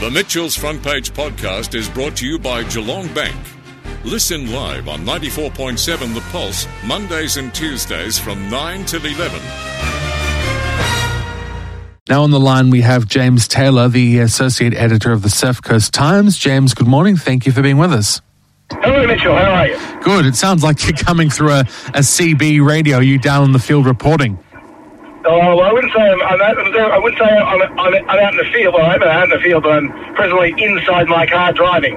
The Mitchell's Front Page podcast is brought to you by Geelong Bank. Listen live on 94.7 The Pulse, Mondays and Tuesdays from 9 till 11. Now on the line we have James Taylor, the associate editor of the Surf Coast Times. James, good morning. Thank you for being with us. Hello, Mitchell. How are you? Good. It sounds like you're coming through a, a CB radio. Are you down on the field reporting? Oh, well, I wouldn't say I'm, I'm out, I wouldn't say I'm, I'm, I'm out in the field. Well, I'm out in the field, but I'm presently inside my car driving.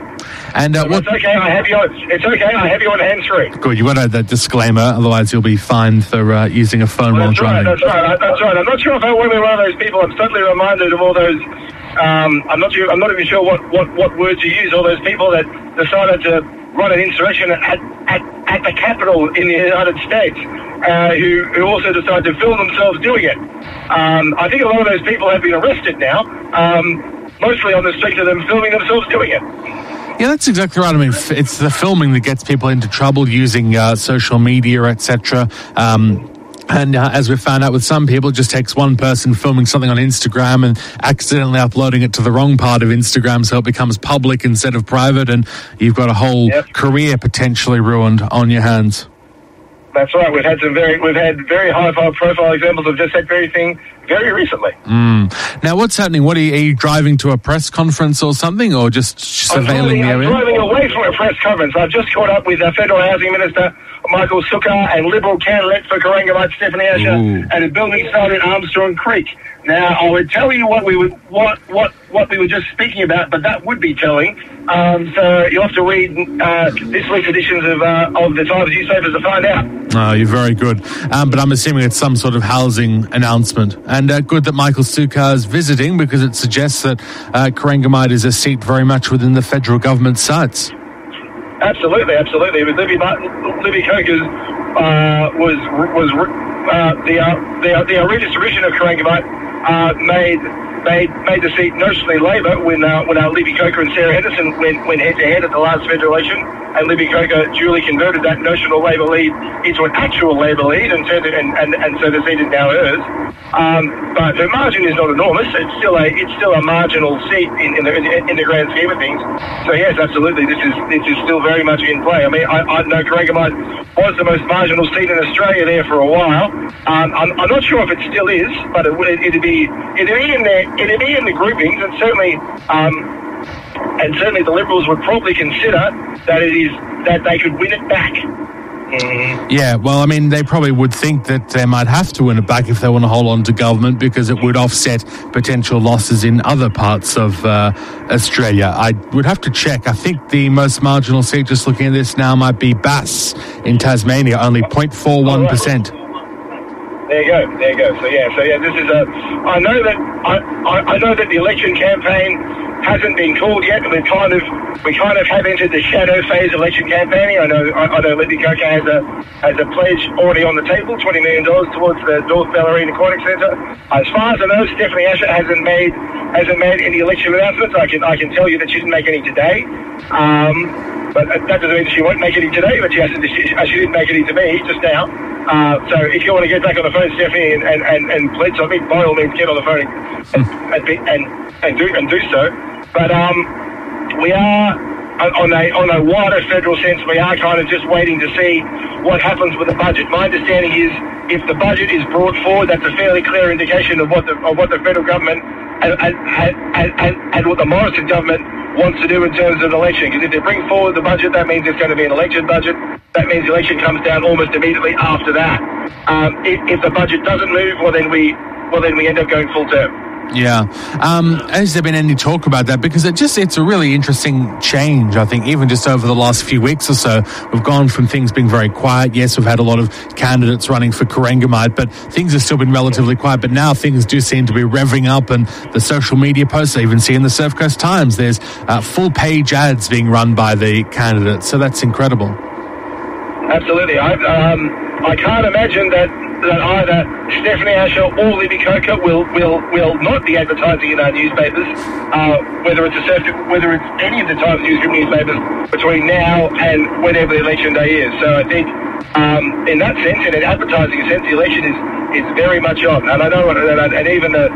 And uh, what? It's okay. I have you. On, it's okay. I have you on hands free. Good. You want to that disclaimer, otherwise you'll be fined for uh, using a phone while That's right. driving. That's right. That's right. I'm not sure if I want to be one of those people. I'm suddenly reminded of all those. Um, I'm not sure. I'm not even sure what, what, what words you use. All those people that decided to run an insurrection at, at, at the Capitol in the United States, uh, who, who also decided to film themselves doing it. Um, I think a lot of those people have been arrested now, um, mostly on the strength of them filming themselves doing it. Yeah, that's exactly right. I mean, it's the filming that gets people into trouble using uh, social media, etc. Um, and uh, as we found out with some people, it just takes one person filming something on Instagram and accidentally uploading it to the wrong part of Instagram, so it becomes public instead of private, and you've got a whole Yep. career potentially ruined on your hands. That's right. We've had some very we've had very high profile examples of just that very thing very recently. Now, what's happening? What are you, are you driving to a press conference or something, or just I'm surveilling driving, the I'm area? Away from a press conference. I've just caught up with uh, Federal Housing Minister Michael Sukkar and Liberal candidate for Corangamite Stephanie Asher at a building site at Armstrong Creek. Now, I would tell you what we would what what what we were just speaking about, but that would be telling. Um, so you'll have to read uh, this week's editions of uh, of the Times newspapers to find out. Oh, you're very good. Um, but I'm assuming it's some sort of housing announcement. And uh, good that Michael Sukkar is visiting because it suggests that uh, Corangamite is a seat very much within the federal government's sights. Absolutely, absolutely. With Libby Martin, Libby Coker's uh, was was uh, the uh, the the redistribution of Corangamite uh, made made made the seat notionally Labor when uh, when uh, Libby Coker and Sarah Henderson went went head to head at the last federal election, and Libby Coker duly converted that notional Labor lead into an actual Labor lead, and turned it, and, and, and so the seat is now hers. Um, but the margin is not enormous. It's still a it's still a marginal seat in, in the in, the grand scheme of things. So yes, absolutely, this is this is still very much in play. I mean, I, I know Corangamite was the most marginal seat in Australia there for a while. Um, I'm, I'm not sure if it still is, but it, would- it'd be it'd be in there it'd be in the groupings, and certainly. Um, and certainly the Liberals would probably consider that it is that they could win it back. Yeah, well, I mean, they probably would think that they might have to win it back if they want to hold on to government because it would offset potential losses in other parts of uh, Australia. I would have to check. I think the most marginal seat, just looking at this now, might be Bass in Tasmania, only 0.41%. There you go. There you go. So yeah. So yeah. This is a. I know that I, I, I know that the election campaign hasn't been called yet. We kind of we kind of have entered the shadow phase of election campaigning. I know I, I know Libby Coker has a has a pledge already on the table, twenty million dollars towards the North Bellarine Aquatic Centre. As far as I know, Stephanie Asher hasn't made hasn't made any election announcements. I can I can tell you that she didn't make any today. Um, but that doesn't mean she won't make any today. But she hasn't. She, she didn't make any to me just now. Uh, so if you want to get back on the phone, Stephanie, and, and, and, and pledge something, by all means, get on the phone and and, and, and do and do so. But um, we are on a on a wider federal sense. We are kind of just waiting to see what happens with the budget. My understanding is if the budget is brought forward, that's a fairly clear indication of what the of what the federal government and and, and, and, and what the Morrison government wants to do in terms of election. Because if they bring forward the budget, that means it's going to be an election budget. That means the election comes down almost immediately after that. Um, if, if the budget doesn't move, well then we well then we end up going full term. Yeah. Um, has there been any talk about that? Because it just, it's a really interesting change, I think, even just over the last few weeks or so. We've gone from things being very quiet. Yes, we've had a lot of candidates running for Corangamite, but things have still been relatively quiet. But now things do seem to be revving up and the social media posts, I even see in the Surf Coast Times, there's uh, full page ads being run by the candidates. So that's incredible. Absolutely. I, um, I can't imagine that, that either Stephanie Asher or Libby Coker will, will, will not be advertising in our newspapers, uh, whether it's a whether it's any of the Times newsroom newspapers between now and whenever the election day is. So I think um, in that sense, in an advertising sense, the election is, is very much on. And I know, and, and even the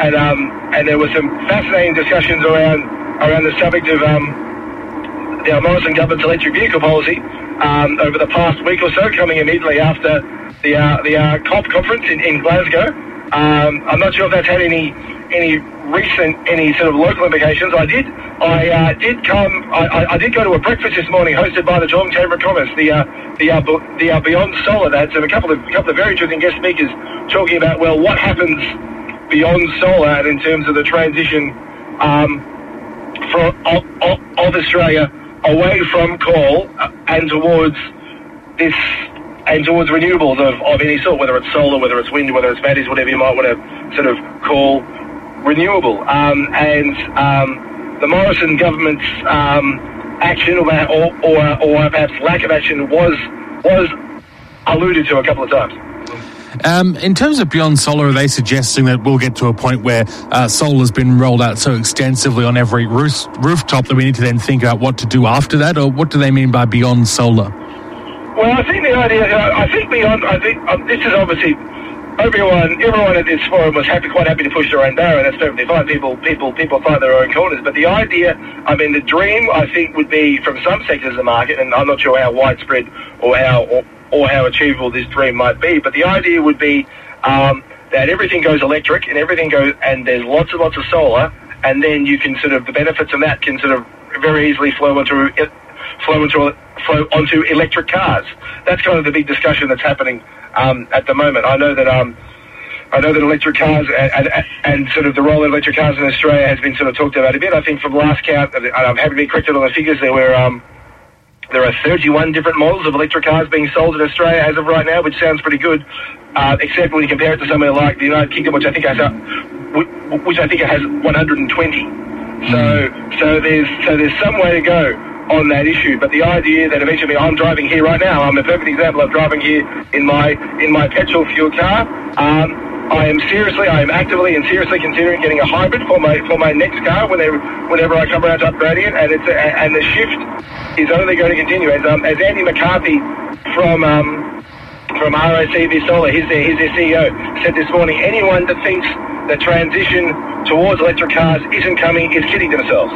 and um, and there were some fascinating discussions around around the subject of um, the Morrison government's electric vehicle policy um, over the past week or so, coming immediately after the uh, the uh, COP conference in, in Glasgow. Um, I'm not sure if that's had any any recent any sort of local implications. I did I uh, did come I, I, did go to a breakfast this morning hosted by the Geelong Chamber of Commerce. The uh, the uh, the uh, Beyond Solar. That's and a couple of a couple of very interesting guest speakers talking about well what happens beyond solar in terms of the transition um, for of, of Australia away from coal uh, and towards this and towards renewables of, of any sort, whether it's solar, whether it's wind, whether it's batteries, whatever you might want to sort of call renewable. Um, and um, the Morrison government's um, action, or, or, or perhaps lack of action, was was alluded to a couple of times. Um, in terms of beyond solar, are they suggesting that we'll get to a point where uh, solar has been rolled out so extensively on every roof, rooftop that we need to then think about what to do after that, or what do they mean by beyond solar? Well, I think the idea, I think beyond, I think um, this is obviously everyone, everyone at this forum was happy, quite happy to push their own barrow. That's perfectly fine. People, people, people find their own corners. But the idea, I mean, the dream, I think, would be from some sectors of the market, and I'm not sure how widespread or how or, or how achievable this dream might be. But the idea would be um, that everything goes electric and everything goes, and there's lots and lots of solar, and then you can sort of the benefits of that can sort of very easily flow into flow into flow onto electric cars. That's kind of the big discussion that's happening um, at the moment. I know that. Um, I know that electric cars and, and, and, sort of the role of electric cars in Australia has been sort of talked about a bit. I think from last count, and I'm happy to be corrected on the figures, there were um, there are 31 different models of electric cars being sold in Australia as of right now, which sounds pretty good, uh, except when you compare it to somewhere like the United Kingdom, which I think has uh, which I think it has 120. So so there's so there's some way to go on that issue. But the idea that eventually I'm driving here right now, I'm a perfect example of driving here in my in my petrol fuel car. Um, I am seriously, I am actively and seriously considering getting a hybrid for my for my next car whenever whenever I come around to upgrading it, and it's a, and the shift is only going to continue. As um, as Andy McCarthy from um, from RACV Solar, he's their, he's their CEO, said this morning, anyone that thinks the transition towards electric cars isn't coming is kidding themselves.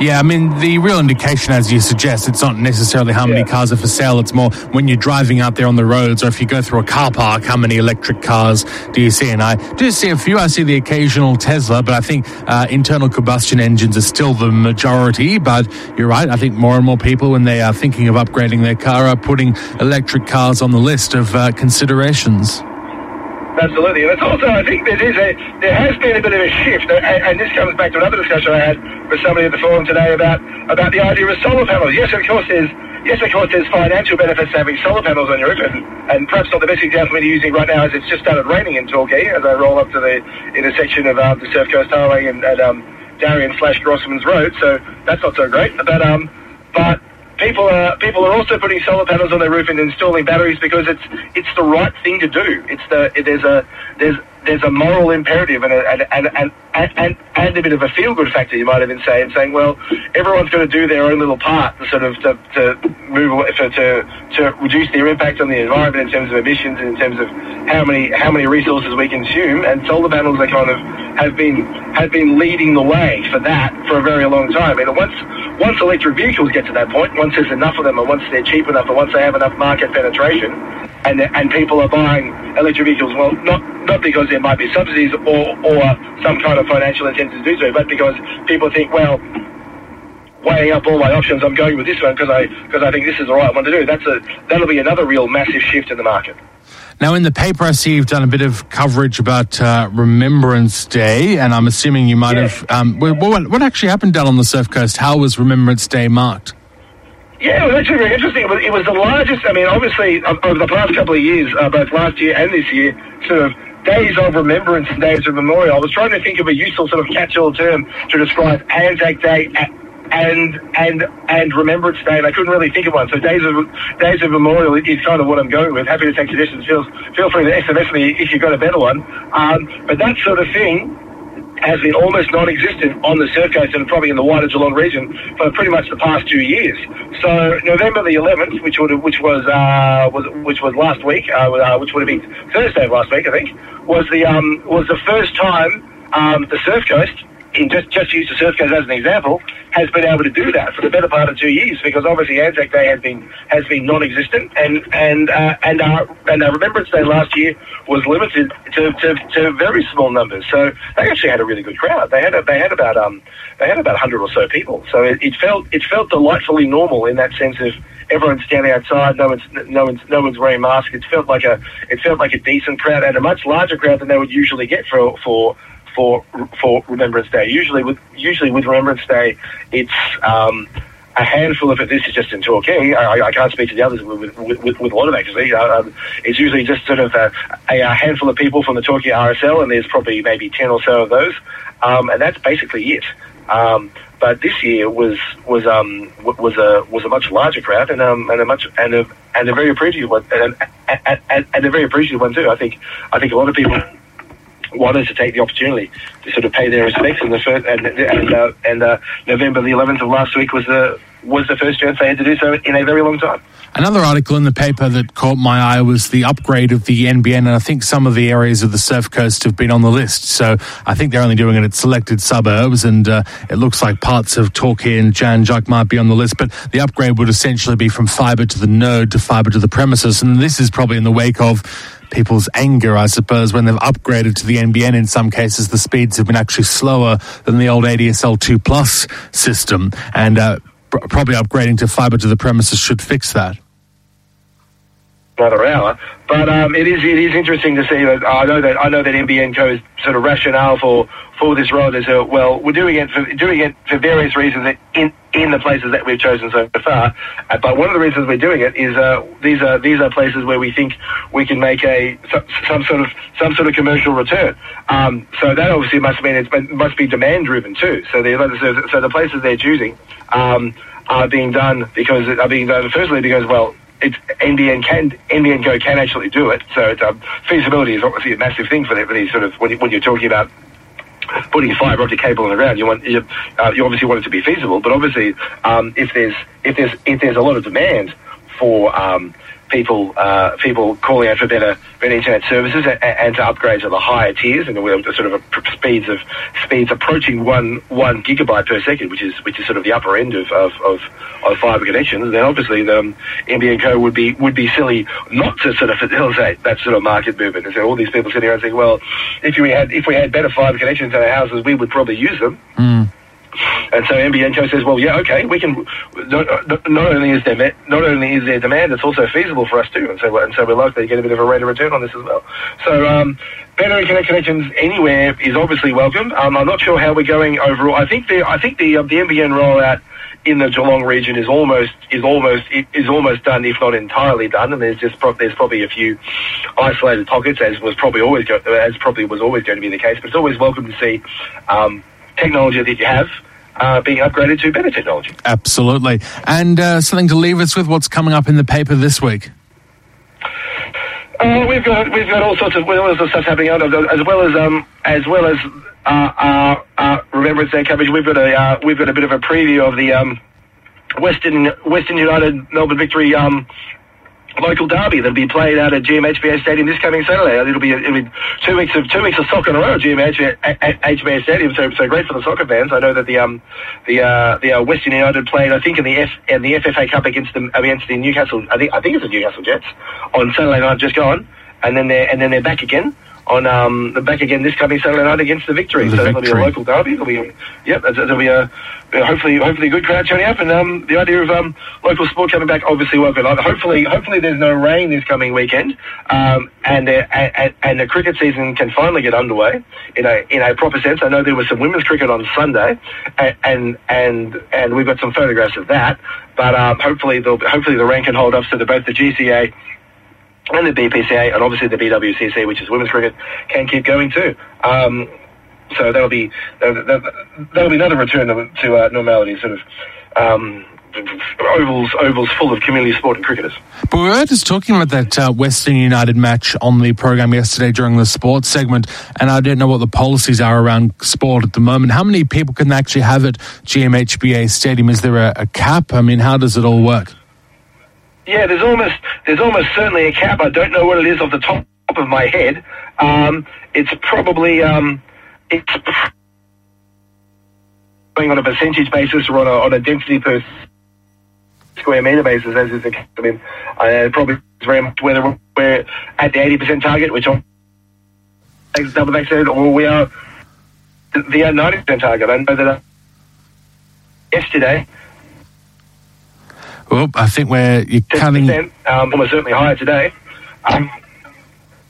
Yeah, I mean, the real indication, as you suggest, it's not necessarily how many yeah. cars are for sale. It's more when you're driving out there on the roads, or if you go through a car park, how many electric cars do you see? And I do see a few. I see the occasional Tesla, but I think uh, internal combustion engines are still the majority. But you're right. I think more and more people, when they are thinking of upgrading their car, are putting electric cars on the list of uh, considerations. Absolutely, and it's also I think there is a there has been a bit of a shift, and, this comes back to another discussion I had with somebody at the forum today about about the idea of solar panels. Yes, of course, there's yes, of course, there's financial benefits to having solar panels on your roof, and, and perhaps not the best example we're using right now is it's just started raining in Torquay as I roll up to the intersection of um, the Surf Coast Highway and, and um, Darian slash Grossman's Road, so that's not so great. But um, but people are people are also putting solar panels on their roof and installing batteries because it's it's the right thing to do. It's the there's a there's there's a moral imperative and a, and, and, and, and, a bit of a feel good factor, you might even say, in saying, well, everyone's got to do their own little part to sort of to, to move away, to, to reduce their impact on the environment in terms of emissions and in terms of how many how many resources we consume. And solar panels are kind of have been have been leading the way for that for a very long time. And once once electric vehicles get to that point, once there's enough of them, and once they're cheap enough, and once they have enough market penetration, and and people are buying electric vehicles, well, not not because there might be subsidies or or some kind of financial incentive to do so, but because people think, well, weighing up all my options, I'm going with this one because I because I think this is the right one to do. That's a that'll be another real massive shift in the market. Now, in the paper, I see you've done a bit of coverage about uh, Remembrance Day, and I'm assuming you might yeah. have. Um, what, what, actually happened down on the Surf Coast? How was Remembrance Day marked? Yeah, it was actually very interesting. It was, the largest. I mean, obviously, over the past couple of years, uh, both last year and this year, sort of days of remembrance and days of memorial. I was trying to think of a useful sort of catch-all term to describe Anzac Day and and and Remembrance Day, and I couldn't really think of one. So days of days of memorial is kind of what I'm going with. Happy to take suggestions. Feel feel free to SMS me if you've got a better one. Um, but that sort of thing has been almost non-existent on the surf coast and probably in the wider Geelong region for pretty much the past two years. So November the 11th, which would which was uh, was which was last week, uh, uh, which would have been Thursday of last week, I think, was the um, was the first time um, the Surf Coast, just just use the Surf Coast as an example, has been able to do that for the better part of two years because obviously Anzac Day has been has been non-existent and and uh, and our and our Remembrance Day last year was limited to, to, to very small numbers. So they actually had a really good crowd. They had a, they had about um they had about hundred or so people. So it, it felt it felt delightfully normal in that sense of everyone's standing outside. No one's no one's no one's wearing masks. It felt like a it felt like a decent crowd and a much larger crowd than they would usually get for for for for Remembrance Day. Usually with usually with Remembrance Day, it's um, a handful of it. This is just in Torquay. I, I can't speak to the others with, with, with, with a lot of actually. Uh, um, it's usually just sort of a, a, handful of people from the Torquay RSL, and there's probably maybe ten or so of those, um, and that's basically it. Um, but this year was was um, was a was a much larger crowd and um, and a much and a and a very appreciative one and, and, and, and a very appreciative one too. I think I think a lot of people wanted to take the opportunity to sort of pay their respects. And the first and and, uh, and uh, November the 11th of last week was the was the first chance they had to do so in a very long time. Another article in the paper that caught my eye was the upgrade of the NBN, and I think some of the areas of the Surf Coast have been on the list. So I think they're only doing it at selected suburbs, and uh, it looks like parts of Torquay and Jan might be on the list. But the upgrade would essentially be from fibre to the node to fibre to the premises, and this is probably in the wake of people's anger, I suppose, when they've upgraded to the NBN. In some cases, the speeds have been actually slower than the old ADSL 2 Plus system, and uh, probably upgrading to fibre to the premises should fix that another hour. But um, it is it is interesting to see that I know that I know that NBN Co's sort of rationale for for this role is uh, well we're doing it for doing it for various reasons in in the places that we've chosen so far. Uh, but one of the reasons we're doing it is uh, these are these are places where we think we can make a some sort of some sort of commercial return. Um, so that obviously must mean it must be demand driven too. So the so the places they're choosing. Um, are being done because are being done firstly because well it's NBN can NBN Co can actually do it. So um, feasibility is obviously a massive thing for, the, for these sort of when, you, when you're talking about putting fibre optic cable in the ground. You want you, uh, you obviously want it to be feasible, but obviously um, if there's if there's if there's a lot of demand for um, people uh, people calling out for better better internet services and, and, to upgrade to the higher tiers and the we're sort of speeds of speeds approaching one one gigabyte per second, which is which is sort of the upper end of of, of, of fibre connections. Then obviously the um, NBN Co would be would be silly not to sort of facilitate that sort of market movement. And so all these people sitting around saying, well, if we had if we had better fibre connections in our houses, we would probably use them. Mm. And so NBN says, well, yeah, okay, we can. Not, not, only is there not only is there demand, it's also feasible for us too. And so and so we're likely to get a bit of a rate of return on this as well. So um, better internet connections anywhere is obviously welcome. Um, I'm not sure how we're going overall. I think the I think the uh, the NBN rollout in the Geelong region is almost is almost is almost done, if not entirely done. And there's just pro- there's probably a few isolated pockets, as was probably always go- as probably was always going to be the case. But it's always welcome to see um, technology that you have uh, being upgraded to better technology. Absolutely. And uh, something to leave us with what's coming up in the paper this week? Uh, we've got we've got all sorts of sorts stuff happening out as well as um as well as uh, uh, uh, Remembrance Day coverage. We've got a uh, we've got a bit of a preview of the um, Western Western United Melbourne Victory um, local derby that'll be played out at GMHBA Stadium this coming Saturday. It'll be, it'll be two weeks of two weeks of soccer in a row at GMHBA Stadium. So so great for the soccer fans. I know that the um the uh, the uh, Western United played I think in the F in the FFA Cup against the against the Newcastle I think I think it's the Newcastle Jets on Saturday night just gone, and then they're and then they're back again on um, back again this coming Saturday night against the Victory. The so victory. it'll be a local derby. It'll be yep, it'll be a hopefully hopefully a good crowd turning up, and um, the idea of um, local sport coming back obviously welcome. Hopefully hopefully there's no rain this coming weekend, um, and, uh, and and the cricket season can finally get underway in a in a proper sense. I know there was some women's cricket on Sunday, and and and, and we've got some photographs of that. But um, hopefully, hopefully the rain can hold up so that both the GCA and the BPCA and obviously the BWCC, which is women's cricket, can keep going too. Um, so that'll be that'll, be another return to uh, normality, sort of. Um, ovals ovals full of community sport and cricketers. But we were just talking about that uh, Western United match on the program yesterday during the sports segment, and I don't know what the policies are around sport at the moment. How many people can actually have at GMHBA Stadium? Is there a, a cap? I mean, how does it all work? Yeah, there's almost there's almost certainly a cap. I don't know what it is off the top of my head. Um, it's probably um, it's going on a percentage basis or on a, on a density per square metre basis, as is the case. I mean, uh, probably very much whether we're at the 80% target, which on double vaccinated, or we are the 90% target. I know that uh, yesterday, well, I think we're you're cutting. um, almost certainly higher today. Um,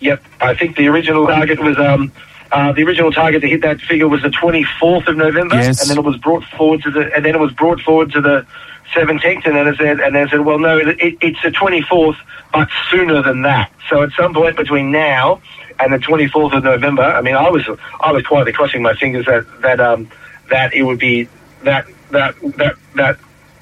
yep, I think the original target was um, uh, the original target to hit that figure was the 24th of November, Yes. and then it was brought forward to the and then it was brought forward to the 17th, and then it said and then it said, well, no, it, it, it's the 24th, but sooner than that. So at some point between now and the 24th of November, I mean, I was I was quietly crossing my fingers that that um, that it would be that that that that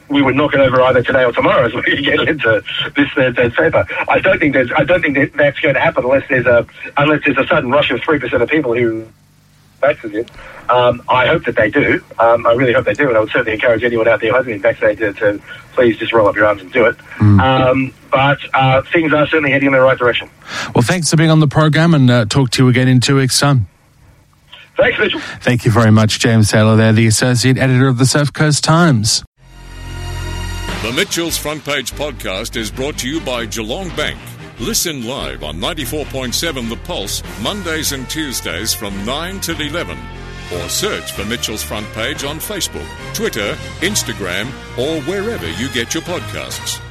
we would knock it over either today or tomorrow as we get into this Thursday's paper. I don't think there's I don't think that that's going to happen unless there's a unless there's a sudden rush of three percent of people who vaccinate. Um, I hope that they do. Um, I really hope they do, and I would certainly encourage anyone out there who hasn't been vaccinated to, to please just roll up your arms and do it. Um, but uh, things are certainly heading in the right direction. Well, thanks for being on the program and uh, talk to you again in two weeks' time. Thanks, Mitchell. Thank you very much, James Taylor, there, the Associate Editor of the Surf Coast Times. The Mitchell's Front Page podcast is brought to you by Geelong Bank. Listen live on 94.7 The Pulse, Mondays and Tuesdays from 9 till 11. Or search for Mitchell's Front Page on Facebook, Twitter, Instagram, or wherever you get your podcasts.